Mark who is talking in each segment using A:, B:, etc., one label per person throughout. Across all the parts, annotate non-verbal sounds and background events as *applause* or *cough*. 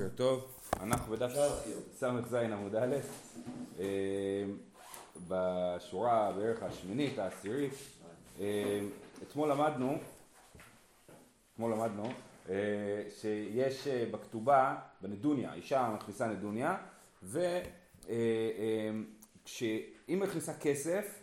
A: בוקר טוב, אנחנו בדף ס"ז עמוד א', אה, בשורה בערך השמינית, העשירית, אה, אתמול למדנו, אתמול למדנו אה, שיש בכתובה, בנדוניה, אישה מכניסה נדוניה, וכשהיא מכניסה כסף,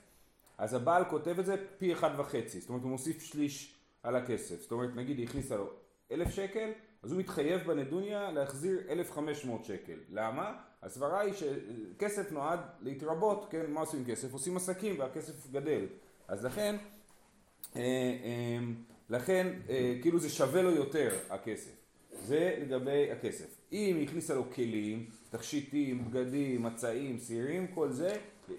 A: אז הבעל כותב את זה פי אחד וחצי, זאת אומרת הוא מוסיף שליש על הכסף, זאת אומרת נגיד היא הכניסה לו אלף שקל, אז הוא מתחייב בנדוניה להחזיר 1,500 שקל. למה? הסברה היא שכסף נועד להתרבות, כן, מה עושים כסף? עושים עסקים והכסף גדל. אז לכן, אה, אה, לכן אה, כאילו זה שווה לו יותר הכסף. זה לגבי הכסף. אם היא הכניסה לו כלים, תכשיטים, בגדים, מצעים, שעירים, כל זה,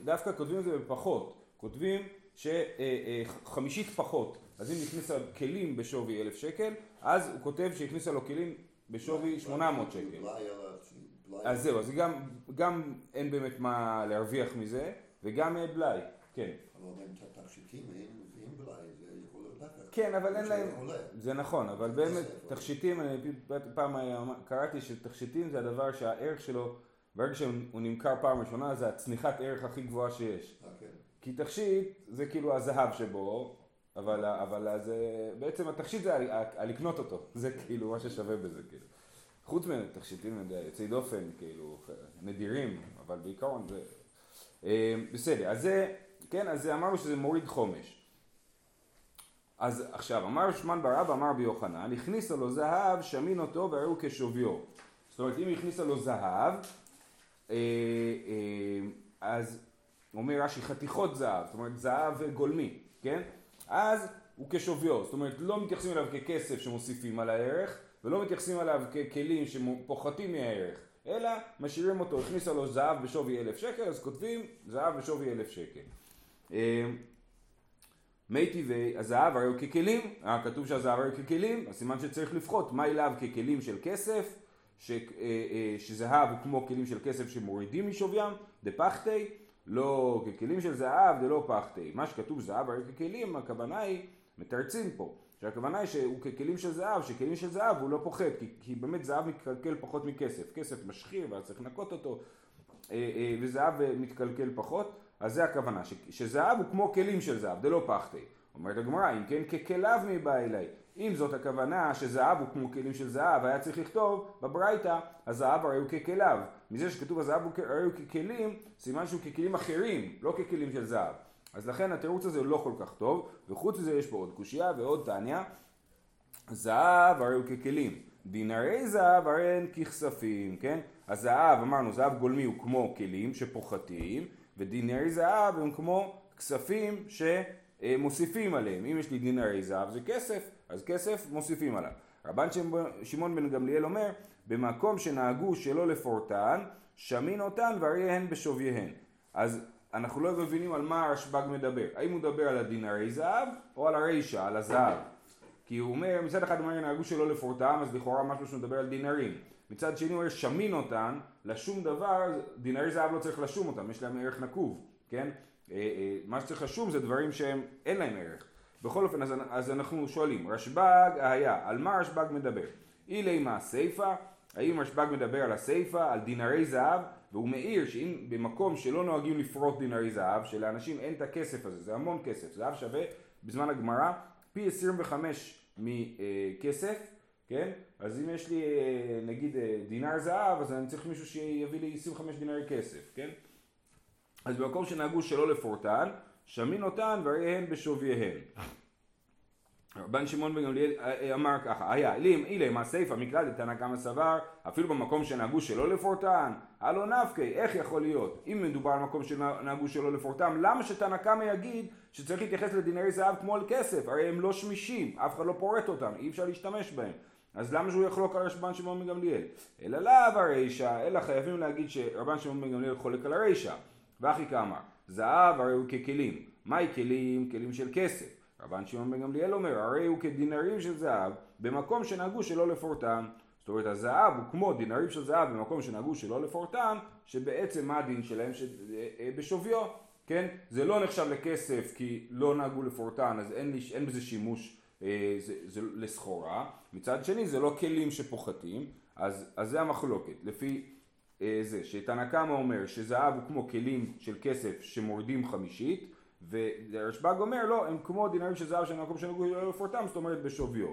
A: דווקא כותבים את זה בפחות. כותבים שחמישית פחות. אז אם הכניסה כלים בשווי אלף שקל, אז הוא כותב שהכניסה לו כלים בשווי 800 שקל. אז זהו, אז גם, גם אין באמת מה להרוויח מזה, וגם בלאי, כן.
B: אבל אם תכשיטים אין בלאי, זה יכול להיות
A: כן, אבל אין להם, זה נכון, אבל באמת תכשיטים, אני פעם קראתי שתכשיטים זה הדבר שהערך שלו, ברגע שהוא נמכר פעם ראשונה, זה הצניחת ערך הכי גבוהה שיש.
B: אה, כן.
A: כי תכשיט זה כאילו הזהב שבו, אבל, אבל אז בעצם התכשיט זה הלקנות אותו, *laughs* זה כאילו מה ששווה בזה, כאילו. חוץ מתכשיטים יוצאי דופן, כאילו, נדירים, אבל בעיקרון זה... אה, בסדר, אז זה, כן, אז זה אמרנו שזה מוריד חומש. אז עכשיו, אמר שמן ברב, אמר ביוחנן, הכניסה לו זהב, שמין אותו והראו כשוויו. זאת אומרת, אם הכניסה לו זהב, אה, אה, אז אומר רש"י חתיכות זהב, זאת אומרת זהב גולמי, כן? אז הוא כשוויו, זאת אומרת לא מתייחסים אליו ככסף שמוסיפים על הערך ולא מתייחסים אליו ככלים שפוחתים מהערך אלא משאירים אותו, הכניסה לו זהב בשווי אלף שקל אז כותבים זהב בשווי אלף שקל. אה, מי טבעי הזהב הרי הוא ככלים, אה, כתוב שהזהב הרי ככלים, אז סימן שצריך לפחות מה אליו ככלים של כסף, ש, אה, אה, שזהב הוא כמו כלים של כסף שמורידים משוויים, דפחתי, לא ככלים של זהב זה לא פחתי. מה שכתוב זהב הרי ככלים, הכוונה היא, מתרצים פה, שהכוונה היא שהוא ככלים של זהב, שכלים של זהב הוא לא פוחת, כי, כי באמת זהב מתקלקל פחות מכסף. כסף משחיר ואז צריך לנקות אותו, אה, אה, וזהב מתקלקל פחות, אז זה הכוונה, ש, שזהב הוא כמו כלים של זהב, זה לא פחתי. אומרת הגמרא, אם כן ככליו מי בא אליי. אם זאת הכוונה שזהב הוא כמו כלים של זהב, היה צריך לכתוב בברייתא, הזהב הרי הוא ככליו. מזה שכתוב הזהב הרי הוא ככלים, סימן שהוא ככלים אחרים, לא ככלים של זהב. אז לכן התירוץ הזה לא כל כך טוב, וחוץ מזה יש פה עוד קושייה ועוד טניה. זהב הרי הוא ככלים, דינרי זהב הרי הן ככספים, כן? הזהב, אמרנו, זהב גולמי הוא כמו כלים שפוחתים, ודינרי זהב הם כמו כספים שמוסיפים עליהם. אם יש לי דינרי זהב זה כסף, אז כסף מוסיפים עליו. רבן שמעון בן גמליאל אומר, במקום שנהגו שלא לפורטן, שמין אותן ואריהן בשוויהן. אז אנחנו לא מבינים על מה הרשב"ג מדבר. האם הוא מדבר על הדינרי זהב או על הרישה, על הזהב. כי הוא אומר, מצד אחד אומר נהגו שלא לפורטם, אז לכאורה משהו שהוא מדבר על דינרים. מצד שני הוא אומר שמין אותן, לשום דבר, דינרי זהב לא צריך לשום אותם, יש להם ערך נקוב, כן? אה, אה, מה שצריך לשום זה דברים שהם אין להם ערך. בכל אופן, אז, אז אנחנו שואלים, רשב"ג היה, על מה רשב"ג מדבר? אילי מה סיפא, האם רשב"ג מדבר על הסיפא, על דינרי זהב, והוא מעיר שאם במקום שלא נוהגים לפרוט דינרי זהב, שלאנשים אין את הכסף הזה, זה המון כסף, זהב שווה בזמן הגמרא פי 25 מכסף, כן? אז אם יש לי אה, נגיד אה, דינר זהב, אז אני צריך מישהו שיביא לי 25 דינרי כסף, כן? אז במקום שנהגו שלא לפורטן, שמין אותן והראיהן בשוויהן. רבן שמעון בן גמליאל אה, אה, אמר ככה, היה, אילי מה סיפא מקרא דתנא קמא סבר, אפילו במקום שנהגו שלא לפורטן, הלא נפקי, איך יכול להיות? אם מדובר על מקום שנהגו שלא לפורטם, למה שתנא קמא יגיד שצריך להתייחס לדינרי זהב כמו על כסף? הרי הם לא שמישים, אף אחד לא פורט אותם, אי אפשר להשתמש בהם. אז למה שהוא יחלוק על רבן שמעון בן גמליאל? אלא לאו הרישא, אלא חייבים להגיד שרבן שמעון בן גמליאל חולק על הרישא. ואחי כאמר, זהב הרי הוא ככלים. מהי כלים? כלים של כסף. רבן שמעון בן גמליאל אומר, הרי הוא כדינרים של זהב, במקום שנהגו שלא לפורטם. זאת אומרת, הזהב הוא כמו דינרים של זהב במקום שנהגו שלא לפורטם, שבעצם מה הדין שלהם ש... אה, אה, בשוויו, כן? זה לא נחשב לכסף כי לא נהגו לפורטן, אז אין, לי, אין בזה שימוש אה, זה, זה לסחורה. מצד שני, זה לא כלים שפוחתים, אז, אז זה המחלוקת, לפי אה, זה, שתנא קמא אומר שזהב הוא כמו כלים של כסף שמורידים חמישית, ורשב"ג אומר לא, הם כמו דינרים של זהב של מקום שנגעו לפורטם, זאת אומרת בשוויו.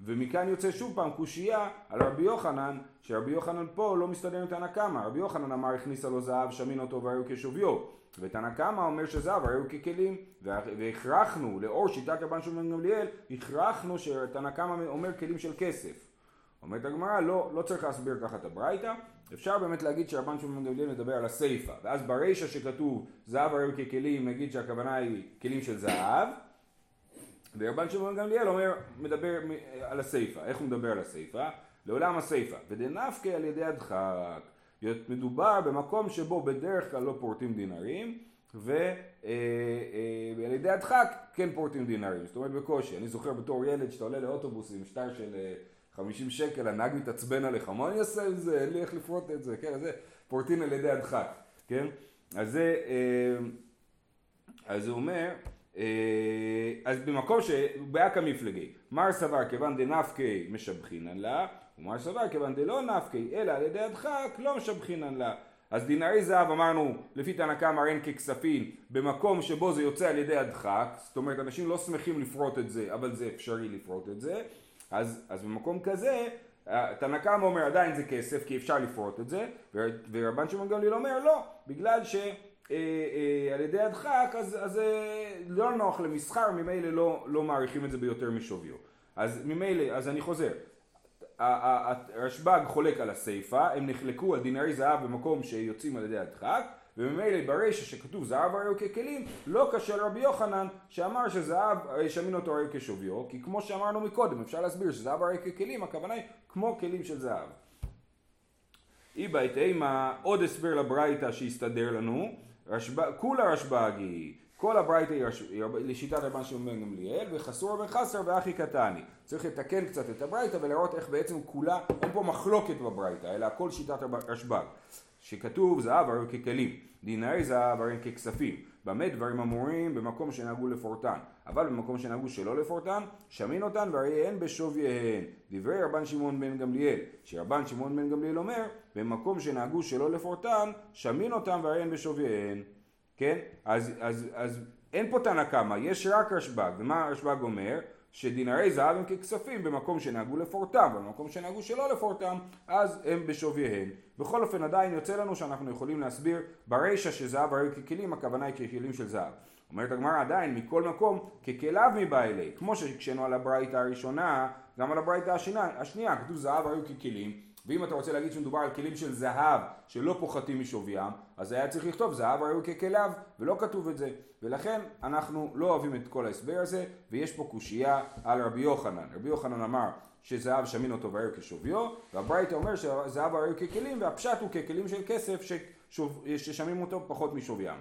A: ומכאן יוצא שוב פעם קושייה על רבי יוחנן, שרבי יוחנן פה לא מסתדר עם תנא קמא, רבי יוחנן אמר הכניסה לו זהב, שמין אותו והיו כשוויו, ותנא קמא אומר שזהב היו ככלים, והכרחנו, לאור שיטת רבן שמעון גמליאל, הכרחנו שתנא קמא אומר כלים של כסף. אומרת הגמרא, לא, לא צריך להסביר ככה את הברייתא, אפשר באמת להגיד שרבן שמעון גמליאל מדבר על הסיפא, ואז ברישא שכתוב זהב הרי ככלים, נגיד שהכוונה היא כלים של זהב, ורבן שמעון גמליאל אומר, מדבר על הסיפא, איך הוא מדבר על הסיפא? לעולם הסיפא, ודנפקי על ידי הדחק, מדובר במקום שבו בדרך כלל לא פורטים דינרים, ועל אה, אה, ידי הדחק כן פורטים דינרים, זאת אומרת בקושי, אני זוכר בתור ילד שאתה עולה לאוטובוס עם שטר של אה, 50 שקל, הנהג מתעצבן עליך, מה אני אעשה עם זה, אין לי איך לפרוט את זה, כן, זה פורטין על ידי הדחק, כן, אז זה, אה, אז הוא אומר, אה, אז במקום שבעיה כמפלגי, מר סבר כיוון דנפקי משבחינן לה, ומר סבר כיוון דלא נפקי, אלא על ידי הדחק לא משבחינן לה. אז דינרי זהב אמרנו לפי תנא קמא אין ככספים במקום שבו זה יוצא על ידי הדחק, זאת אומרת אנשים לא שמחים לפרוט את זה אבל זה אפשרי לפרוט את זה אז, אז במקום כזה, תנא קמא אומר עדיין זה כסף כי אפשר לפרוט את זה, ורבן שמעון גמליאל אומר לא, בגלל שעל אה, אה, ידי הדחק אז, אז אה, לא נוח למסחר, ממילא לא, לא מעריכים את זה ביותר משוויו. אז ממילא, אז אני חוזר, הרשב"ג חולק על הסיפא, הם נחלקו על דינרי זהב במקום שיוצאים על ידי הדחק, וממילא ברישא שכתוב זהב הרי הוא ככלים, לא קשה לרבי יוחנן שאמר שזהב שמין אותו הרי כשוויו, כי כמו שאמרנו מקודם, אפשר להסביר שזהב הרי ככלים, הכוונה היא כמו כלים של זהב. אי בית אימה, עוד הסבר לברייתא שהסתדר לנו, רשב... כולה רשב"גי, כל הברייתא היא לשיטת רבן שמעון גמליאל, וחסור בן חסר ואחי קטני. צריך לתקן קצת את הברייתא ולראות איך בעצם כולה, אין פה מחלוקת בברייתא, אלא הכל שיטת רשב"ג. שכתוב זהב הרי ככלים, דינרי זהב הרי ככספים. במה דברים אמורים? במקום שנהגו לפורטן. אבל במקום שנהגו שלא לפורטן, שמין אותן והרי אין בשוויהן. דברי רבן שמעון בן גמליאל, שרבן שמעון בן גמליאל אומר, במקום שנהגו שלא לפורטן, שמין אותן והרי אין בשוויהן. כן? אז, אז, אז אין פה תנא קמא, יש רק רשב"ג. ומה רשב"ג אומר? שדינרי זהב הם ככספים במקום שנהגו לפורטם, ובמקום שנהגו שלא לפורטם, אז הם בשוויהן. בכל אופן עדיין יוצא לנו שאנחנו יכולים להסביר ברישא שזהב הרי ככלים, הכוונה היא ככלים של זהב. אומרת הגמרא עדיין, מכל מקום, ככליו מבא אלי. כמו שהקשינו על הברייתא הראשונה, גם על הברייתא השנייה, כתוב זהב הרי ככלים, ואם אתה רוצה להגיד שמדובר על כלים של זהב שלא פוחתים משוויים, אז היה צריך לכתוב זהב הרי הוא ככליו, ולא כתוב את זה. ולכן אנחנו לא אוהבים את כל ההסבר הזה, ויש פה קושייה על רבי יוחנן. רבי יוחנן אמר שזהב שמין אותו והרי כשוויו, והברייתא אומר שזהב הרי הוא ככלים, והפשט הוא ככלים של כסף ששמים אותו פחות משוויים.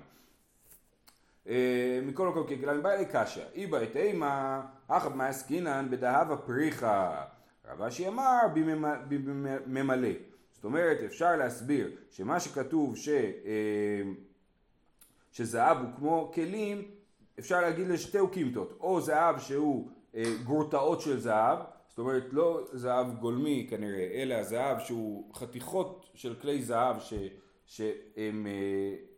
A: אה, מכל מקום ככלם בא אלי קשיא, איבא את אימה, אחת מעסקינן בדהב הפריחה. רב אשי אמר בממלא. זאת אומרת אפשר להסביר שמה שכתוב ש, אה, שזהב הוא כמו כלים אפשר להגיד לשתי אוקימתות או זהב שהוא אה, גורטאות של זהב זאת אומרת לא זהב גולמי כנראה אלא זהב שהוא חתיכות של כלי זהב ש, שהם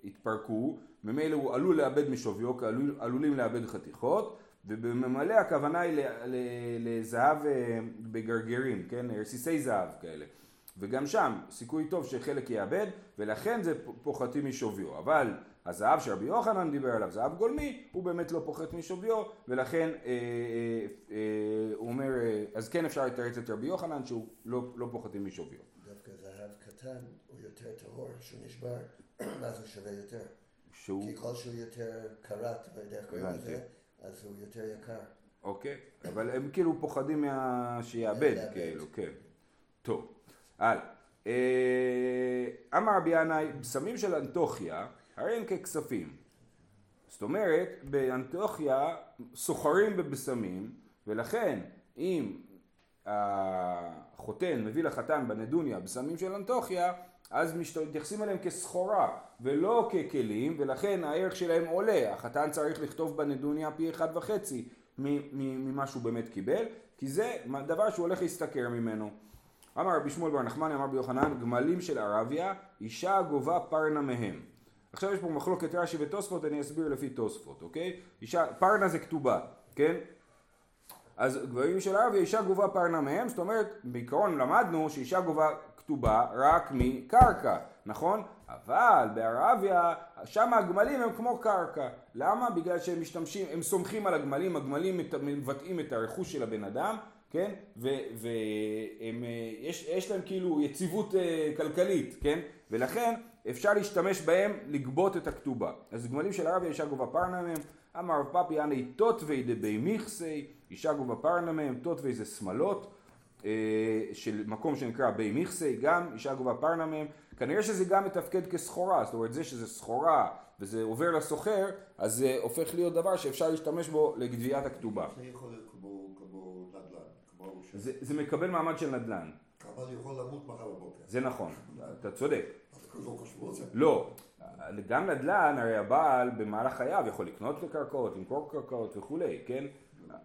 A: התפרקו ממילא הוא עלול לאבד משוויו כי עלול, עלולים לאבד חתיכות ובממלא הכוונה היא לזהב אה, בגרגרים, כן? רסיסי זהב כאלה. וגם שם סיכוי טוב שחלק יאבד ולכן זה פוחתים משוויו. אבל הזהב שרבי יוחנן דיבר עליו, זהב גולמי, הוא באמת לא פוחת משוויו ולכן אה, אה, אה, הוא אומר, אה, אז כן אפשר לתרץ את רבי יוחנן שהוא לא, לא פוחתים משוויו.
B: דווקא זהב קטן הוא יותר טהור, שהוא נשבר, *clears throat* אז הוא שווה יותר. שהוא... כי כל שהוא יותר יודע איך קוראים לזה. אז הוא יותר יקר.
A: אוקיי, אבל הם כאילו פוחדים מה... שיאבד, כאילו, כן. טוב, הלאה. אה, אמר רבי ינאי, בשמים של אנטוכיה, הרי הם ככספים. זאת אומרת, באנטוכיה סוחרים בבשמים, ולכן אם החותן מביא לחתן בנדוניה בשמים של אנטוכיה, אז מתייחסים אליהם כסחורה ולא ככלים ולכן הערך שלהם עולה. החתן צריך לכתוב בנדוניה פי אחד וחצי ממה שהוא באמת קיבל כי זה דבר שהוא הולך להשתכר ממנו. אמר רבי שמואל בר נחמני, אמר רבי יוחנן, גמלים של ערביה, אישה גובה פרנה מהם. עכשיו יש פה מחלוקת רש"י ותוספות, אני אסביר לפי תוספות, אוקיי? אישה, פרנה זה כתובה, כן? אז גברים של ערביה, אישה גובה פרנה מהם, זאת אומרת, בעיקרון למדנו שאישה גובה כתובה רק מקרקע, נכון? אבל בערביה, שם הגמלים הם כמו קרקע. למה? בגלל שהם משתמשים, הם סומכים על הגמלים, הגמלים מבטאים את הרכוש של הבן אדם, כן? ויש להם כאילו יציבות אה, כלכלית, כן? ולכן אפשר להשתמש בהם לגבות את הכתובה. אז גמלים של ערביה אישה גובה פרנה מהם, אמר רב פאפי אנא תותווי דבי מיכסי, אישה גובה פרנה מהם, זה שמלות. אה, של מקום שנקרא בי מיכסי, גם אישה גובה פרנה מהם, כנראה שזה גם מתפקד כסחורה, זאת אומרת זה שזה סחורה וזה עובר לסוחר, אז זה הופך להיות דבר שאפשר להשתמש בו לגביית הכתובה.
B: זה יכול להיות כמו נדל"ן,
A: זה, זה מקבל מעמד של נדל"ן.
B: אבל יכול למות מחר בבוקר.
A: זה נכון, אתה צודק.
B: לא.
A: לא, גם נדל"ן, הרי הבעל במהלך חייו יכול לקנות קרקעות, למכור קרקעות וכולי, כן?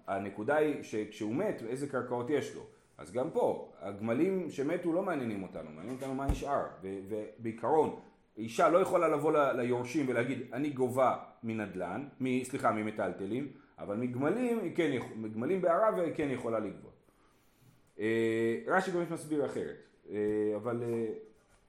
A: הנקודה היא שכשהוא מת, איזה קרקעות יש לו. אז גם פה, הגמלים שמתו לא מעניינים אותנו, מעניין אותנו מה נשאר, ובעיקרון, אישה לא יכולה לבוא ליורשים ולהגיד אני גובה מנדל"ן, מ, סליחה ממטלטלים, אבל מגמלים כן, מגמלים בערבה היא כן יכולה לגבות. אה, רש"י גם מסביר אחרת, אה, אבל אה,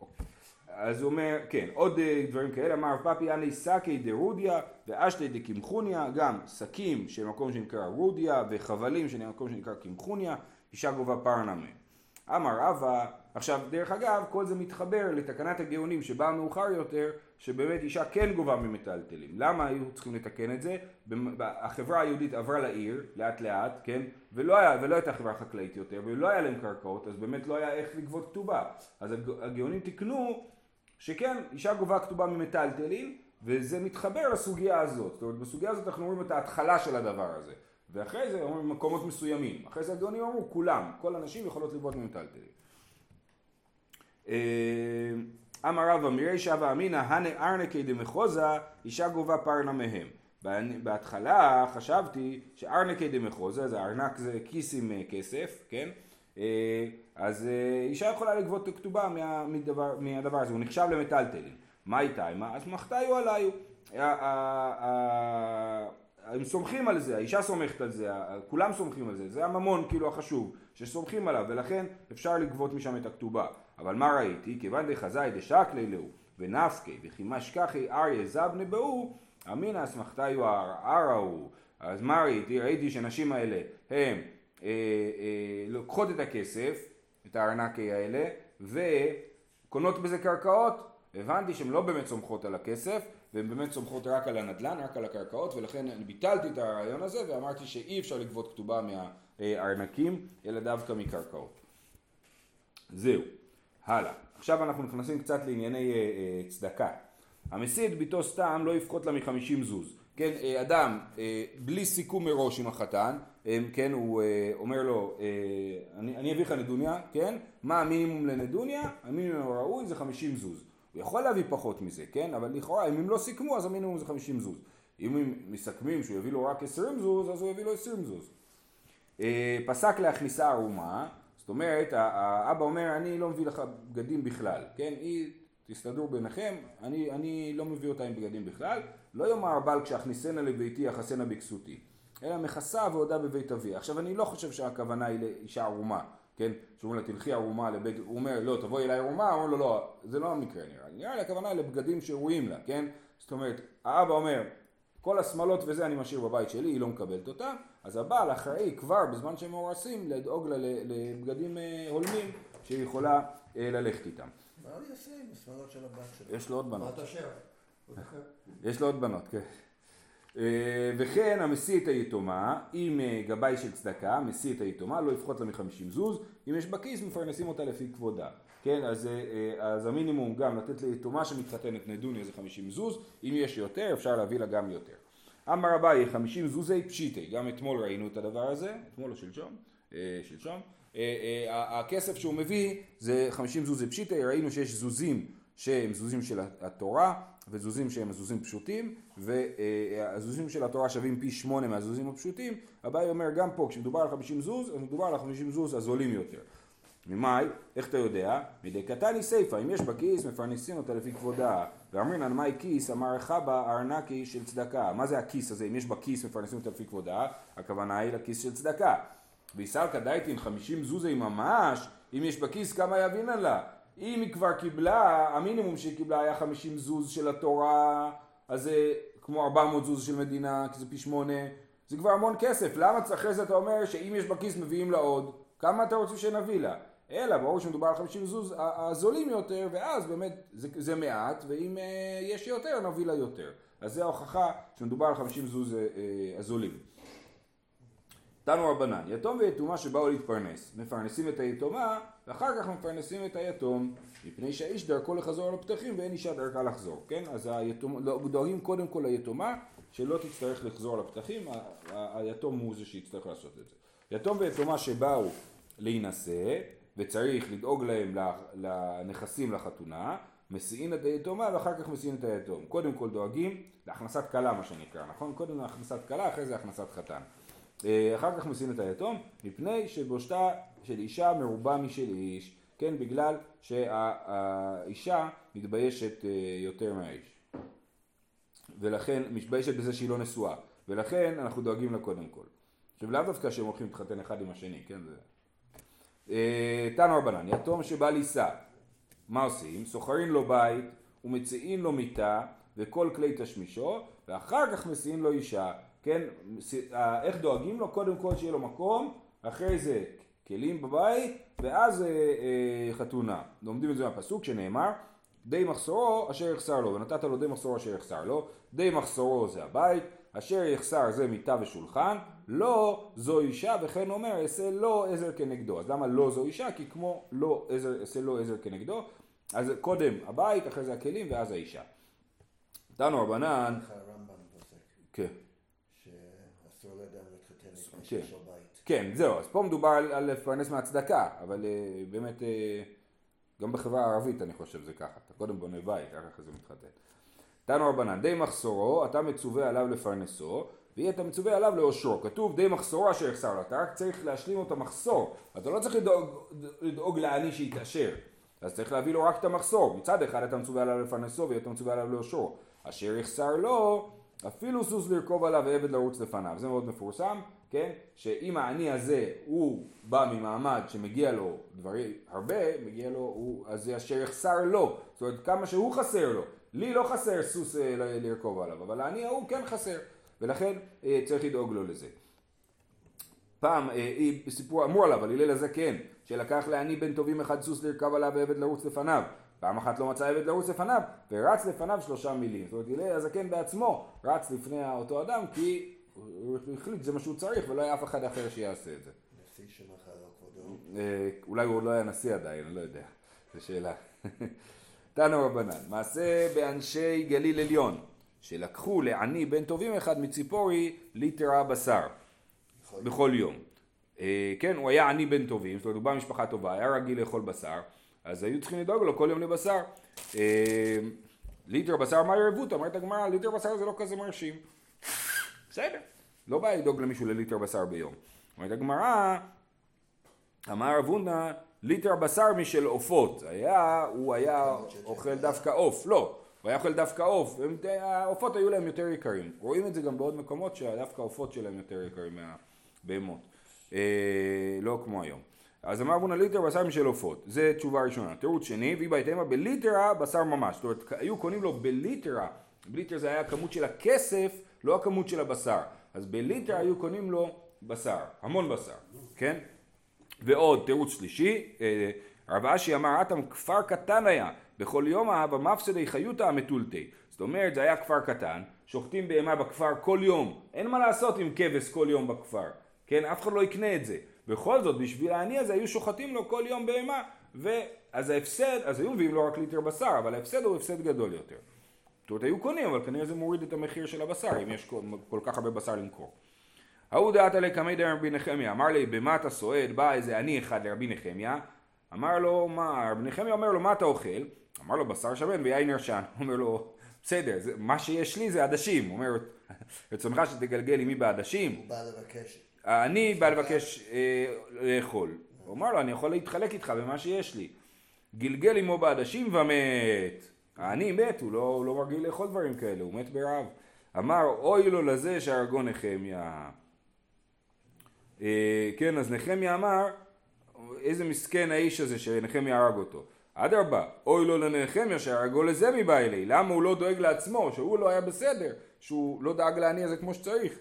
A: אוקיי. אז הוא אומר, כן, עוד דברים כאלה, אמר פאפי אני שקי דרודיה ואשתי דקמחוניה, גם שקים של מקום שנקרא רודיה וחבלים של מקום שנקרא קמחוניה אישה גובה פרנמה. אמר רבא, עכשיו דרך אגב כל זה מתחבר לתקנת הגאונים שבאה מאוחר יותר שבאמת אישה כן גובה ממטלטלים. למה היו צריכים לתקן את זה? החברה היהודית עברה לעיר לאט לאט, כן? ולא, היה, ולא הייתה חברה חקלאית יותר ולא היה להם קרקעות אז באמת לא היה איך לגבות כתובה. אז הגאונים תיקנו שכן אישה גובה כתובה ממטלטלים וזה מתחבר לסוגיה הזאת. זאת אומרת בסוגיה הזאת אנחנו רואים את ההתחלה של הדבר הזה. ואחרי זה אומרים מקומות מסוימים. אחרי זה הגאונים אמרו כולם, כל הנשים יכולות לגבות ממטלטלים. אה, אמר רבא מירי שווה אמינא הנה ארנקי דמחוזה אישה גובה פרנה מהם. בהתחלה חשבתי שארנקי דמחוזה זה ארנק זה כיס עם אה, כסף, כן? אה, אז אישה יכולה לגבות כתובה מהדבר, מהדבר הזה, הוא נחשב למטלטלים. מה איתה? אז מחתיו עליו. הם סומכים על זה, האישה סומכת על זה, כולם סומכים על זה, זה הממון כאילו החשוב, שסומכים עליו ולכן אפשר לגבות משם את הכתובה. אבל מה ראיתי? כיוון דחזאי דשקלי להו ונפקי וחימש כחי אריה זבנה בהו אמינא אסמכתיו הערערה הוא. אז מה ראיתי? ראיתי שהנשים האלה הן אה, אה, לוקחות את הכסף, את הארנקי האלה, וקונות בזה קרקעות, הבנתי שהן לא באמת סומכות על הכסף, והן באמת סומכות רק על הנדל"ן, רק על הקרקעות, ולכן אני ביטלתי את הרעיון הזה ואמרתי שאי אפשר לגבות כתובה מהארנקים, אלא דווקא מקרקעות. זהו, הלאה. עכשיו אנחנו נכנסים קצת לענייני אה, אה, צדקה. המסיא את ביתו סתם לא יפחות לה מחמישים זוז. כן, אה, אדם אה, בלי סיכום מראש עם החתן, אה, כן, הוא אה, אומר לו, אה, אני, אני אביא לך נדוניה, כן, מה המינימום לנדוניה? המינימום הראוי זה חמישים זוז. הוא יכול להביא פחות מזה, כן? אבל לכאורה אם הם לא סיכמו אז המינימום זה 50 זוז. אם הם מסכמים שהוא יביא לו רק 20 זוז אז הוא יביא לו 20 זוז. אה, פסק להכניסה ערומה, זאת אומרת האבא אומר אני לא מביא לך בגדים בכלל, כן? היא תסתדרו ביניכם, אני, אני לא מביא אותה עם בגדים בכלל, לא יאמר הבעל כשאכניסנה לביתי יחסנה בכסותי, אלא מכסה ועודה בבית אביה. עכשיו אני לא חושב שהכוונה היא לאישה ערומה, כן? שאומרים לה תלכי ערומה לבית, הוא אומר לא תבואי אליי ערומה, הוא אומר לו לא, זה לא המקרה נראה לי, נראה לי הכוונה לבגדים שראויים לה, כן? זאת אומרת, האבא אומר כל השמאלות וזה אני משאיר בבית שלי, היא לא מקבלת אותה, אז הבעל אחראי כבר בזמן שהם מאורסים לדאוג לה לבגדים אה, הולמים שהיא יכולה אה, ללכת איתם.
B: מה הוא יעשה עם השמאלות של הבת שלו?
A: יש לו עוד בנות. *laughs* יש לו עוד בנות, כן. אה, וכן המשיא את היתומה עם אה, גבאי של צדקה, משיא את היתומה, לא יפחות לה מחמישים זוז, אם יש בכיס מפרנסים אותה לפי כבודה. כן, אז, אה, אז המינימום גם לתת ליתומה שמתחתנת נדוניה זה חמישים זוז, אם יש יותר אפשר להביא לה גם יותר. אמר אביי חמישים זוזי פשיטי, גם אתמול ראינו את הדבר הזה, אתמול או שלשום, שלשום, הכסף שהוא מביא זה חמישים זוזי פשיטי, ראינו שיש זוזים שהם זוזים של התורה וזוזים שהם זוזים פשוטים והזוזים של התורה שווים פי שמונה מהזוזים הפשוטים אביי אומר גם פה כשמדובר על חמישים זוז אז מדובר על חמישים זוז הזולים יותר ממאי, איך אתה יודע? מדי קטני סיפא, אם יש בכיס מפרנסים אותה לפי כבודה. ואמרינן מאי כיס אמר חבא ארנקי של צדקה. מה זה הכיס הזה? אם יש בכיס מפרנסים אותה לפי כבודה, הכוונה היא לכיס של צדקה. ויסלקא דייטין חמישים זוזי ממש, אם יש בכיס כמה יבינן לה. אם היא כבר קיבלה, המינימום שהיא קיבלה היה חמישים זוז של התורה, אז זה כמו ארבע מאות זוז של מדינה, כי זה פי שמונה, זה כבר המון כסף. למה אחרי זה אתה אומר שאם יש בכיס מביאים לה עוד? כמה אתה רוצה שנביא לה? אלא ברור שמדובר על 50 זוז הזולים יותר, ואז באמת זה, זה מעט, ואם אה, יש יותר נביא לה יותר. אז זה ההוכחה שמדובר על 50 זוז אה, אה, הזולים. תנו רבנן, יתום ויתומה שבאו להתפרנס, מפרנסים את היתומה ואחר כך מפרנסים את היתום, מפני שהאיש דרכו לחזור על הפתחים ואין אישה דרכה לחזור, כן? אז היתום, לא, דואגים קודם כל ליתומה שלא תצטרך לחזור על הפתחים, היתום הוא זה שיצטרך לעשות את זה. יתום ויתומה שבאו להינשא וצריך לדאוג להם לנכסים לחתונה, מסיעין את היתומה ואחר כך מסיעין את היתום. קודם כל דואגים להכנסת כלה מה שנקרא, נכון? קודם להכנסת כלה, אחרי זה הכנסת חתן. אה, אחר כך מסיעין את היתום, מפני שבושתה של אישה מרובה משל איש, כן? בגלל שהאישה מתביישת אה, יותר מהאיש. ולכן, מתביישת בזה שהיא לא נשואה. ולכן אנחנו דואגים לה קודם כל. עכשיו לאו דווקא שהם הולכים להתחתן אחד עם השני, כן? זה... אה, תנו רבנן, יתום שבא לישא, מה עושים? סוחרים לו בית ומציעים לו מיטה וכל כלי תשמישו ואחר כך מסיעים לו אישה, כן? אה, איך דואגים לו? קודם כל שיהיה לו מקום, אחרי זה כלים בבית ואז אה, אה, חתונה. לומדים את זה מהפסוק שנאמר די מחסורו אשר יחסר לו ונתת לו די מחסורו אשר יחסר לו די מחסורו זה הבית אשר יחסר זה מיטה ושולחן, לא זו אישה, וכן אומר, אעשה לא עזר כנגדו. אז למה לא זו אישה? כי כמו לא עזר, אעשה לא עזר כנגדו, אז קודם הבית, אחרי זה הכלים, ואז האישה. תנו רבנן... כן. שאסור לאדם להתחתן לפני שיש לו. כן, זהו, אז פה מדובר על, לפרנס מהצדקה, אבל uh, באמת, uh, גם בחברה הערבית אני חושב זה ככה, אתה קודם בונה בית, אחר כך זה מתחתן. תנו רבנן, די מחסורו, אתה מצווה עליו לפרנסו, ויהיה אתה מצווה עליו לאושרו. כתוב די מחסורו אשר יחסר לו, אתה רק צריך להשלים לו את המחסור. אתה לא צריך לדאוג, לדאוג לעני שיתעשר. אז צריך להביא לו רק את המחסור. מצד אחד אתה מצווה עליו לפרנסו ויהיה אתה מצווה עליו לאושרו. אשר יחסר לו, אפילו סוס לרכוב עליו ועבד לרוץ לפניו. זה מאוד מפורסם, כן? שאם העני הזה הוא בא ממעמד שמגיע לו דברים הרבה, מגיע לו, הוא, אז זה אשר יחסר לו. זאת אומרת כמה שהוא חסר לו. לי לא חסר סוס אה, לרכוב עליו, אבל לעני ההוא כן חסר, ולכן אה, צריך לדאוג לו לזה. פעם, אה, סיפור אמור עליו, על הלל הזקן, שלקח לעני בן טובים אחד סוס לרכב עליו ועבד לרוץ לפניו. פעם אחת לא מצא עבד לרוץ לפניו, ורץ לפניו שלושה מילים. זאת אומרת, הלל הזקן בעצמו רץ לפני אותו אדם, כי הוא החליט שזה מה שהוא צריך, ולא היה אף אחד אחר שיעשה את זה.
B: נשיא שמחר כבודו.
A: אולי הוא לא היה נשיא עדיין, אני לא יודע. זו שאלה. *laughs* תנו רבנן, מעשה באנשי גליל עליון, שלקחו לעני בן טובים אחד מציפורי ליטרה בשר בכל יום. אה, כן, הוא היה עני בן טובים, זאת אומרת הוא בא ממשפחה טובה, היה רגיל לאכול בשר, אז היו צריכים לדאוג לו כל יום לבשר. אה, ליטר בשר מה ירבותא? אומרת הגמרא, ליטר בשר זה לא כזה מרשים. בסדר, לא בא לדאוג למישהו לליטר בשר ביום. אומרת הגמרא, אמר רב הונא ליטר בשר משל עופות, היה, הוא היה אוכל דווקא עוף, לא, הוא היה אוכל דווקא עוף, העופות היו להם יותר יקרים, רואים את זה גם בעוד מקומות שדווקא העופות שלהם יותר יקרים מהבהמות, אה, לא כמו היום. אז אמר בונה ליטר בשר משל עופות, זה תשובה ראשונה. תירוץ שני, והיא בהתאמה בליטרה בשר ממש, זאת אומרת היו קונים לו בליטרה, בליטר זה היה הכמות של הכסף, לא הכמות של הבשר, אז בליטר היו קונים לו בשר, המון בשר, כן? ועוד תירוץ שלישי, אה, רב אשי אמר אטם כפר קטן היה, בכל יום אהבה מפסדי חיותא המטולטי. זאת אומרת זה היה כפר קטן, שוחטים בהמה בכפר כל יום, אין מה לעשות עם כבש כל יום בכפר, כן? אף אחד לא יקנה את זה. בכל זאת בשביל העני הזה היו שוחטים לו כל יום בהמה, ואז ההפסד, אז היו מביאים לו רק ליטר בשר, אבל ההפסד הוא הפסד גדול יותר. זאת אומרת היו קונים, אבל כנראה זה מוריד את המחיר של הבשר, אם יש כל, כל כך הרבה בשר למכור. ההוא דעת עלי קמי דר רבי נחמיה, אמר לי במה אתה סועד, בא איזה עני אחד לרבי נחמיה, אמר לו מה, רבי נחמיה אומר לו מה אתה אוכל? אמר לו בשר שמן ויין ירשן, *laughs* אומר לו בסדר, זה, מה שיש לי זה עדשים, הוא אומר רצונך שתגלגל עמי בעדשים?
B: הוא בא לבקש.
A: אני בא לבקש אה, לאכול, הוא אמר לו, אני יכול להתחלק איתך במה שיש לי. גלגל עמו בעדשים ומת. העני מת, הוא לא, הוא לא רגיל לאכול דברים כאלה, הוא מת ברעב. אמר, אוי לו לזה שהרגו נחמיה. אה, כן, אז נחמיה אמר, איזה מסכן האיש הזה שנחמיה הרג אותו. אדרבה, אוי לו לנחמיה שהרגו לזה מבא אלי, למה הוא לא דואג לעצמו, שהוא לא היה בסדר, שהוא לא דאג לעני הזה כמו שצריך.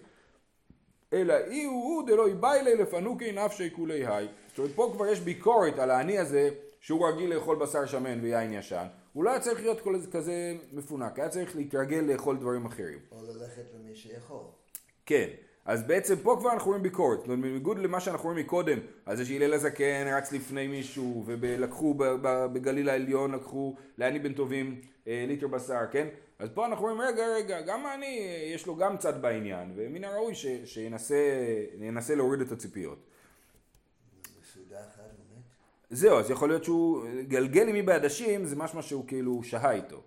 A: אלא אי הוא הוא דלא יבא אלי לפנוקי נפשי כולי היי. זאת אומרת, פה כבר יש ביקורת על העני הזה, שהוא רגיל לאכול בשר שמן ויין ישן. הוא לא היה צריך להיות כזה מפונק, היה צריך להתרגל לאכול דברים אחרים.
B: או ללכת למי שיכול.
A: כן. אז בעצם פה כבר אנחנו רואים ביקורת, זאת אומרת בניגוד למה שאנחנו רואים מקודם, על זה שהלל הזקן רץ לפני מישהו ולקחו בגליל העליון, לקחו לעני בן טובים אה, ליטר בשר, כן? אז פה אנחנו רואים רגע רגע, גם אני יש לו גם צד בעניין, ומן הראוי שינסה להוריד את הציפיות. זהו, אז יכול להיות שהוא גלגל עם מי בעדשים, זה משהו שהוא כאילו שהה איתו,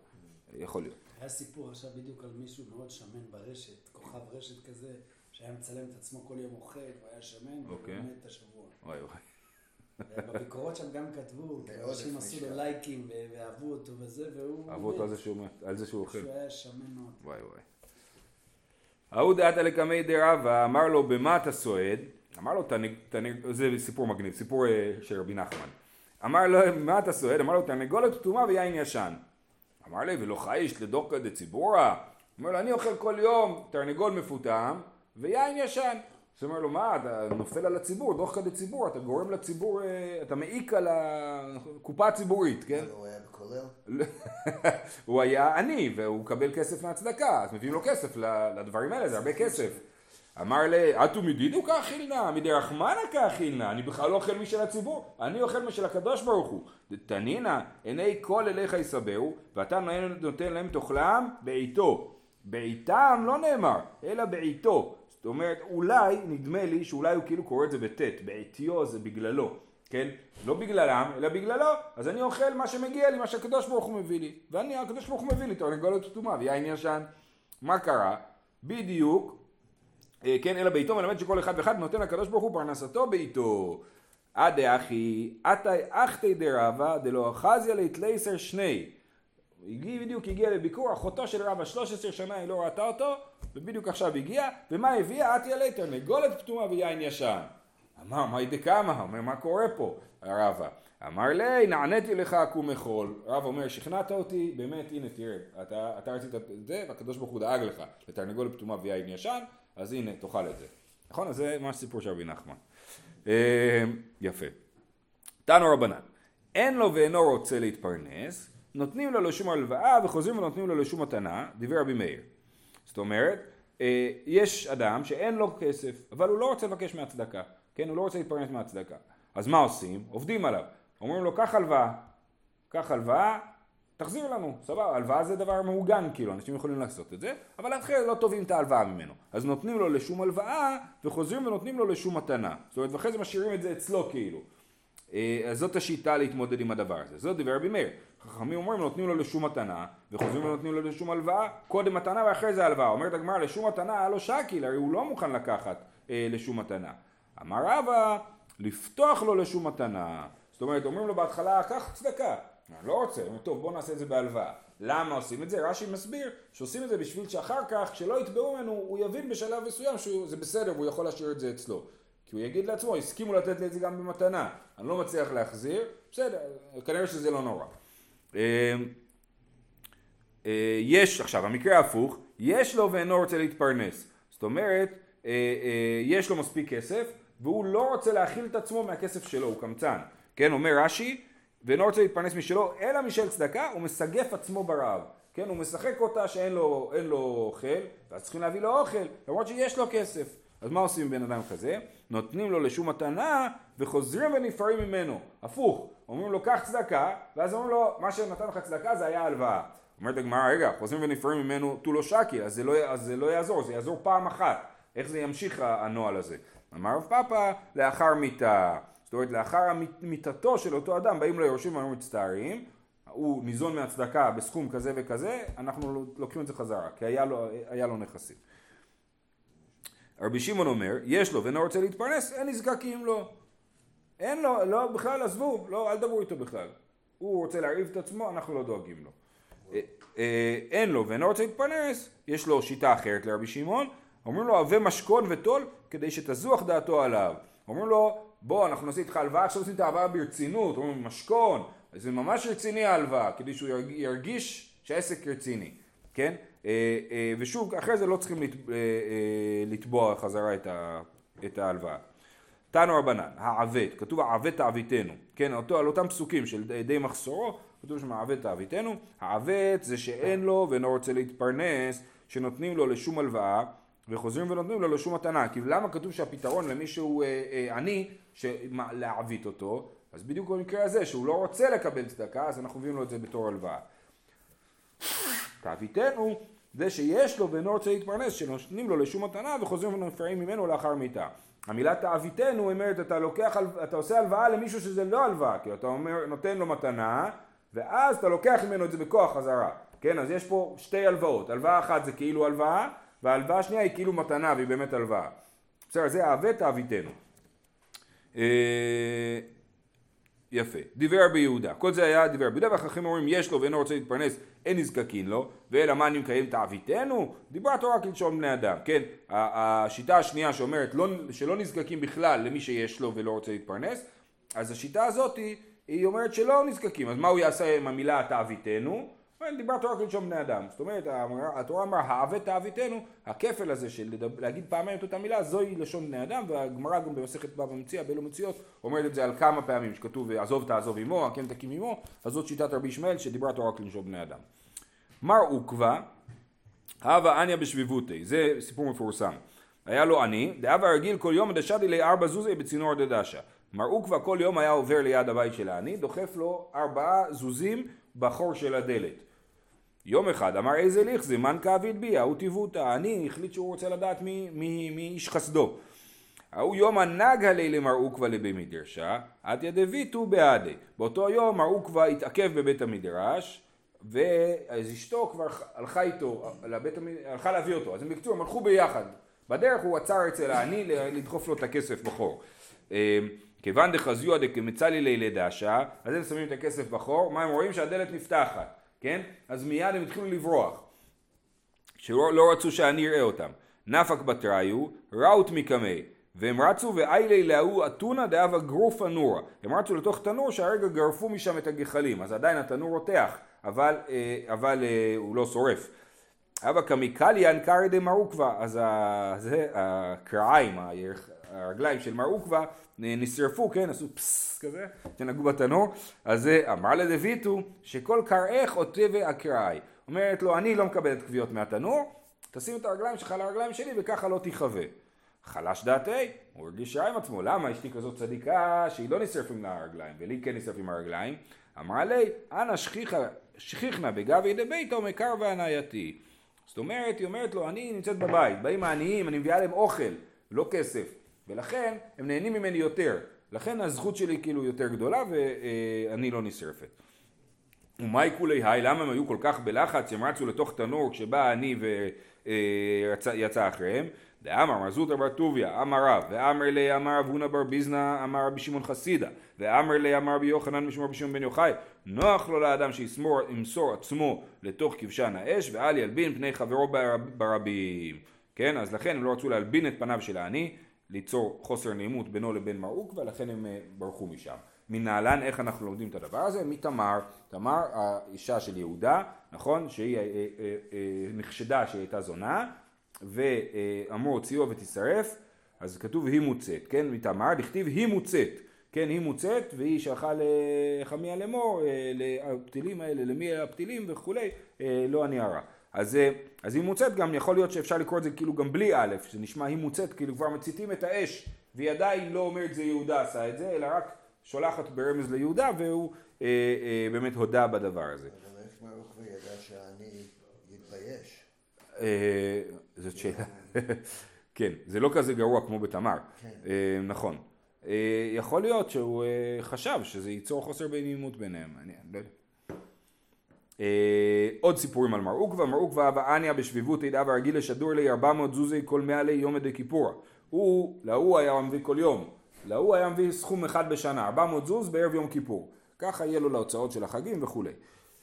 A: יכול להיות.
C: היה סיפור עכשיו בדיוק על מישהו מאוד שמן ברשת, כוכב רשת כזה. שהיה מצלם את עצמו כל יום אוכל, הוא היה שמן, והוא
A: אוקיי.
C: מת את השבוע.
A: וואי וואי.
C: בביקורות שם גם כתבו, *laughs* אנשים עשו לו לייקים ואהבו אותו וזה, והוא...
A: אהבו אותו על זה שהוא אוכל.
C: שהוא היה שמן מאוד.
A: וואי וואי. ההוא דעתה לקמי דרבה, אמר לו במה אתה סועד? אמר לו תנג... זה סיפור מגניב, סיפור אה, של רבי נחמן. אמר לו מה אתה סועד? אמר לו תרנגולת פטומה ויין ישן. אמר לי ולא חייש לדוקא דציבורה? אמר לו אני אוכל כל יום תרנגול מפותם ויין ישן. זאת אומרת לו, מה, אתה נופל על הציבור, דוח כדי ציבור, אתה גורם לציבור, אה, אתה מעיק על הקופה הציבורית, כן?
B: הוא היה בכולל? *laughs*
A: הוא היה עני, והוא מקבל כסף מהצדקה, אז מביאים לו כסף לדברים האלה, זה הרבה כסף. אמר לי, אטו מדידו כאכילנה, מדי רחמנה כאכילנה, אני בכלל לא אוכל משל הציבור, אני אוכל משל הקדוש ברוך הוא. תנינא, עיני כל אליך יסבהו, ואתה נותן להם תאכלם בעיתו. בעיתם לא נאמר, אלא בעיתו. זאת אומרת, אולי, נדמה לי שאולי הוא כאילו קורא את זה בטית, בעטיו זה בגללו, כן? לא בגללם, אלא בגללו, אז אני אוכל מה שמגיע לי, מה שהקדוש ברוך הוא מביא לי. ואני, הקדוש ברוך הוא מביא לי תרנגולת כתומה ויין ישן. מה קרה? בדיוק, כן, אלא בעיתו מלמד שכל אחד ואחד נותן לקדוש ברוך הוא פרנסתו בעיתו. עד אחי, עתי אחתי דרבה דלא אחזיה ליתלייסר שני. הגיע, בדיוק הגיע לביקור, אחותו של רבא 13 שנה היא לא ראתה אותו, ובדיוק עכשיו הגיע, ומה הביאה? עטיה לי תרנגולת פטומה ויין ישן. אמר, מה דקמא? אומר, מה קורה פה? רבא. אמר לי, נעניתי לך עקום מחול. רב אומר, שכנעת אותי, באמת, הנה תראה, אתה, אתה רצית את זה, והקדוש ברוך הוא דאג לך לתרנגולת פטומה ויין ישן, אז הנה, תאכל את זה. נכון? אז זה ממש סיפור של רבי נחמן. אה, יפה. תנו רבנן, אין לו ואינו רוצה להתפרנס, נותנים לו לשום הלוואה וחוזרים ונותנים לו לשום מתנה, דיבר רבי מאיר. זאת אומרת, אה, יש אדם שאין לו כסף, אבל הוא לא רוצה לבקש מהצדקה, כן? הוא לא רוצה להתפרנס מהצדקה. אז מה עושים? עובדים עליו. אומרים לו, קח הלוואה, קח הלוואה, תחזיר לנו, סבבה, הלוואה זה דבר מעוגן, כאילו, אנשים יכולים לעשות את זה, אבל אחרי לא תובעים את ההלוואה ממנו. אז נותנים לו לשום הלוואה, וחוזרים ונותנים לו לשום מתנה. זאת אומרת, ואחרי זה משאירים את זה אצלו, כאילו. אה, אז זאת השיטה להתמודד עם הדבר הזה. זאת דבר רבי מאיר. חכמים אומרים נותנים לו לשום מתנה, וחוזרים ונותנים לו לשום הלוואה, קודם מתנה ואחרי זה הלוואה. אומרת הגמרא לשום מתנה היה לו שקיל, הרי הוא לא מוכן לקחת אה, לשום מתנה. אמר רבא, לפתוח לו לשום מתנה. זאת אומרת, אומרים לו בהתחלה, קח צדקה. אני לא רוצה, אומר, טוב בוא נעשה את זה בהלוואה. למה עושים את זה? רש"י מסביר שעושים את זה בשביל שאחר כך, כשלא יתבעו ממנו, הוא יבין בשלב מסוים שזה בסדר והוא יכול להשאיר את זה אצלו. כי הוא יגיד לעצמו, הסכימו לתת לי את זה גם במתנה, אני לא מצליח להחזיר, בסדר, כנראה שזה לא נורא. אה, אה, יש, עכשיו המקרה ההפוך, יש לו ואינו רוצה להתפרנס. זאת אומרת, אה, יש לו מספיק כסף והוא לא רוצה להכיל את עצמו מהכסף שלו, הוא קמצן. כן, אומר רש"י, ואינו רוצה להתפרנס משלו, אלא משל צדקה, הוא מסגף עצמו ברעב. כן, הוא משחק אותה שאין לו, לו אוכל, ואז צריכים להביא לו אוכל, למרות שיש לו כסף. אז מה עושים עם בן אדם כזה? נותנים לו לשום מתנה וחוזרים ונפרעים ממנו. הפוך, אומרים לו קח צדקה, ואז אומרים לו מה שנתן לך צדקה זה היה הלוואה. אומרת הגמרא רגע חוזרים ונפרעים ממנו תו לא שקי אז זה לא, לא יעזור, זה יעזור פעם אחת. איך זה ימשיך הנוהל הזה? אמר רב פאפא לאחר מיתה. זאת אומרת לאחר מיתתו של אותו אדם באים ליורשים ואומרים מצטערים הוא ניזון מהצדקה בסכום כזה וכזה, אנחנו לוקחים את זה חזרה, כי היה לו, היה לו נכסים. רבי שמעון אומר, יש לו ואינו רוצה להתפרנס, אין נזקקים לו. אין לו, לא, בכלל עזבו, לא, אל תדברו איתו בכלל. הוא רוצה להרעיב את עצמו, אנחנו לא דואגים לו. אה, אה, אין לו ואינו רוצה להתפרנס, יש לו שיטה אחרת לרבי שמעון, אומרים לו הווה משכון וטול כדי שתזוח דעתו עליו. אומרים לו בוא אנחנו נעשה איתך הלוואה, עכשיו עושים את ההלוואה ברצינות, אומרים משכון, זה ממש רציני ההלוואה, כדי שהוא ירגיש שהעסק רציני, כן? אה, ושוב, אחרי זה לא צריכים לתבוע חזרה את ההלוואה. תנו רבנן, העוות, כתוב העוות תעביתנו, כן, אותו, על אותם פסוקים של די מחסורו, כתוב שם העוות תעביתנו, העוות זה שאין לו ואינו רוצה להתפרנס, שנותנים לו לשום הלוואה, וחוזרים ונותנים לו לשום מתנה, כי למה כתוב שהפתרון למי שהוא אה, אה, עני, להעווית אותו, אז בדיוק במקרה הזה, שהוא לא רוצה לקבל צדקה, אז אנחנו מביאים לו את זה בתור הלוואה. תעביתנו זה שיש לו ואינו רוצה להתפרנס, שנותנים לו לשום מתנה וחוזרים ונפרעים ממנו לאחר מיתה. המילה תעביתנו אומרת אתה לוקח, אתה עושה הלוואה למישהו שזה לא הלוואה, כי אתה אומר, נותן לו מתנה ואז אתה לוקח ממנו את זה בכוח חזרה, כן? אז יש פה שתי הלוואות, הלוואה אחת זה כאילו הלוואה וההלוואה השנייה היא כאילו מתנה והיא באמת הלוואה. בסדר, זה אהבה תעביתנו. אה, יפה. דיבר רבי יהודה. כל זה היה דיבר רבי יהודה והחכמים אומרים יש לו ואינו רוצה להתפרנס אין נזקקין לו ואלא מה אני מקיים תעביתנו? דיברה התורה כלשון בני אדם. כן, השיטה השנייה שאומרת לא, שלא נזקקים בכלל למי שיש לו ולא רוצה להתפרנס אז השיטה הזאת היא, היא אומרת שלא נזקקים אז מה הוא יעשה עם המילה תעביתנו? דיברה תורה כלשון בני אדם. זאת אומרת, התורה אמרה, העוות תאוויתנו, הכפל הזה של להגיד פעמיים את אותה מילה, זוהי לשון בני אדם, והגמרא גם במסכת בבא מציע, באלו מציאות, אומרת את זה על כמה פעמים, שכתוב, עזוב תעזוב עמו, הקם תקים עמו, אז זאת שיטת רבי ישמעאל, שדיברה תורה כלשון בני אדם. מר עוקבא, הווה עניא בשביבותי, זה סיפור מפורסם. היה לו עני, דאבה רגיל כל יום דשדי לי ארבע זוזי בצינור דדשה. מר עוקבא כל יום היה עובר ליד הבית של העני, דוחף לו ארבעה זוזים בחור של הדלת. יום אחד אמר איזה ליך זה מן כאביד בי, ההוא טיבותא, אני החליט שהוא רוצה לדעת מי, מי, מי איש חסדו. ההוא יום הנג עלי למר עוקבא לבי מדרשה, עתיה דביתו בעדי. באותו יום מר עוקבא התעכב בבית המדרש, ואז אשתו כבר הלכה איתו, לבית, הלכה להביא אותו, אז הם בקצור, הם הלכו ביחד. בדרך הוא עצר אצל העני לדחוף לו את הכסף בחור. כיוון דחזיוע דקמצא לי לילי דשא, אז הם שמים את הכסף בחור, מה הם רואים? שהדלת נפתחת. כן? אז מיד הם התחילו לברוח. שלא לא רצו שאני אראה אותם. נפק בתראיו, ראוט מקמי. והם רצו ואיילי להוא אתונה דאבה גרופה נורה. הם רצו לתוך תנור שהרגע גרפו משם את הגחלים. אז עדיין התנור רותח, אבל, אה, אבל אה, הוא לא שורף. אבא קמיקליאן קרא מרוקווה, אז זה הקרעיים, הרגליים של מרוקווה נשרפו, כן, עשו פסס כזה, שנגעו בתנור, אז זה אמר לדויטו שכל קראך עוטה ואקראי. אומרת לו, אני לא מקבל את כוויות מהתנור, תשים את הרגליים שלך על הרגליים שלי וככה לא תיחווה. חלש דעתי, הוא הרגיש רע עם עצמו, למה אשתי כזאת צדיקה שהיא לא נשרפים לה הרגליים, ולי כן נשרפים הרגליים? אמרה לי, אנא שכיחנה בגבי דביתו מקר והנאייתי. זאת אומרת, היא אומרת לו, אני נמצאת בבית, באים העניים, אני מביאה להם אוכל, לא כסף. ולכן הם נהנים ממני יותר. לכן הזכות שלי כאילו יותר גדולה ואני לא נשרפת. ומאי כולי היי, למה הם היו כל כך בלחץ, הם רצו לתוך תנור כשבא אני ויצא אחריהם? דאמר מר זוטר בר טוביה, אמר רב, ואמר לי אמר רב הונא בר ביזנא, אמר רבי שמעון חסידה, ואמר לי אמר רבי יוחנן משמור רבי שמעון בן יוחאי, נוח לו לאדם שימסור עצמו לתוך כבשן האש, ואל ילבין פני חברו ברבים. כן, אז לכן הם לא רצו להלבין את פניו של העני, ליצור חוסר נעימות בינו לבין מרוק ולכן הם אה, ברחו משם. מנהלן איך אנחנו לומדים את הדבר הזה? מתמר, תמר האישה של יהודה, נכון? שהיא אה, אה, נחשדה שהיא הייתה זונה ואמרו הוציאו ותשרף אז כתוב היא מוצאת, כן? מתמר, דכתיב היא מוצאת, כן? היא מוצאת והיא שלחה לחמיה לאמור, לפתילים האלה, למי הפתילים וכולי, לא אני הרע. אז, אה, אז היא מוצאת גם, יכול להיות שאפשר לקרוא את זה כאילו גם בלי א', שנשמע היא מוצאת, כאילו כבר מציתים את האש, והיא עדיין לא אומרת זה יהודה עשה את זה, אלא רק שולחת ברמז ליהודה, והוא אה, אה, באמת הודה בדבר הזה.
B: אבל איך מרוך וידע שאני יתבייש?
A: אה, זאת שאלה. *laughs* כן, זה לא כזה גרוע כמו בתמר. כן. אה, נכון. אה, יכול להיות שהוא אה, חשב שזה ייצור חוסר בנעימות ביניהם, אני לא יודע. אה, עוד סיפורים על מר עוקבא, מר עוקבא אבא עניא בשביבות עדה ורגיל לשדור לי ארבע מאות זוזי כל מאה לי יומא דכיפורא. הוא, להוא היה מביא כל יום. להוא היה מביא סכום אחד בשנה, 400 זוז בערב יום כיפור. ככה יהיה לו להוצאות של החגים וכולי.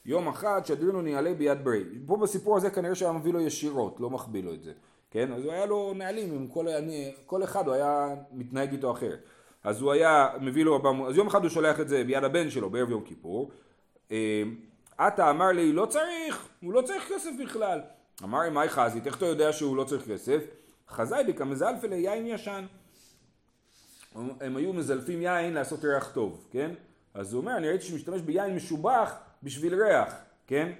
A: יום אחד שדרינו נעלה ביד ברי. פה בסיפור הזה כנראה שהיה מביא לו ישירות, לא מחביא לו את זה. כן? אז הוא היה לו נהלים עם כל, אני, כל אחד הוא היה מתנהג איתו אחרת. אז הוא היה מביא לו 400, אז יום אחד הוא שולח את זה ביד הבן שלו בערב יום כיפור. עתה אמר לי לא צריך, הוא לא צריך כסף בכלל. אמר לי מאי חזית, איך אתה יודע שהוא לא צריך כסף? חזאי ביקה מזלפה ליין ישן. הם היו מזלפים יין לעשות ריח טוב, כן? אז הוא אומר, אני ראיתי שהוא משתמש ביין משובח בשביל ריח, כן?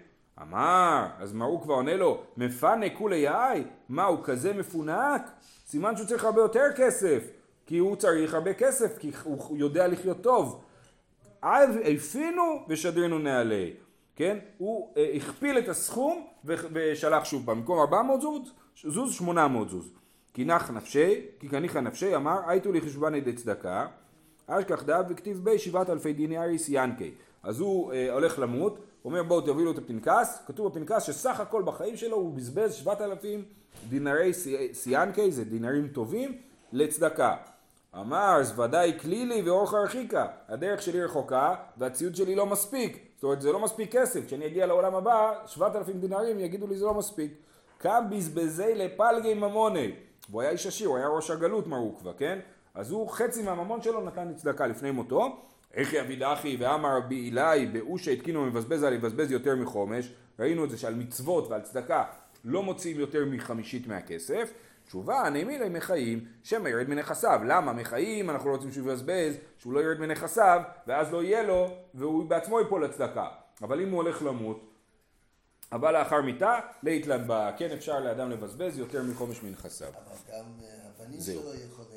A: אמר, אז מה הוא כבר עונה לו, מפנה כולי יאי? מה, הוא כזה מפונק? סימן שהוא צריך הרבה יותר כסף, כי הוא צריך הרבה כסף, כי הוא יודע לחיות טוב. הפינו ושדרנו נעלה, כן? הוא אה, הכפיל את הסכום ושלח שוב במקום 400 זוז, זוז 800 זוז. כי נח נפשי, כי כניחא נפשי, אמר, הייתו לי חשבני דצדקה, אשכח דאב וכתיב בי שבעת אלפי דינאריס ינקי. אז הוא אה, הולך למות, אומר בואו תובילו את הפנקס, כתוב בפנקס שסך הכל בחיים שלו הוא בזבז שבעת אלפים דינרי סיאנקי, זה דינרים טובים, לצדקה. אמר, אז ודאי כלילי ואורך הרחיקה, הדרך שלי רחוקה והציוד שלי לא מספיק. זאת אומרת, זה לא מספיק כסף, כשאני אגיע לעולם הבא, שבעת אלפים דינרים יגידו לי זה לא מספיק. קם בזבזי לפלגי ממוני. והוא היה איש עשיר, הוא היה ראש הגלות מר עוקווה, כן? אז הוא חצי מהממון שלו נתן לצדקה לפני מותו. איך יביד אחי ואמר רבי אלי באושה התקינו מבזבז על יבזבז יותר מחומש. ראינו את זה שעל מצוות ועל צדקה לא מוציאים יותר מחמישית מהכסף. תשובה, נעימי להם מחיים, שמא ירד מנכסיו. למה? מחיים, אנחנו לא רוצים שהוא יבזבז, שהוא לא ירד מנכסיו, ואז לא יהיה לו, והוא בעצמו ייפול לצדקה. אבל אם הוא הולך למות, הבא לאחר מיתה, להתלן בה. כן אפשר לאדם לבזבז יותר מחומש מנכסיו.
B: אבל גם הבנים שלו יכולים...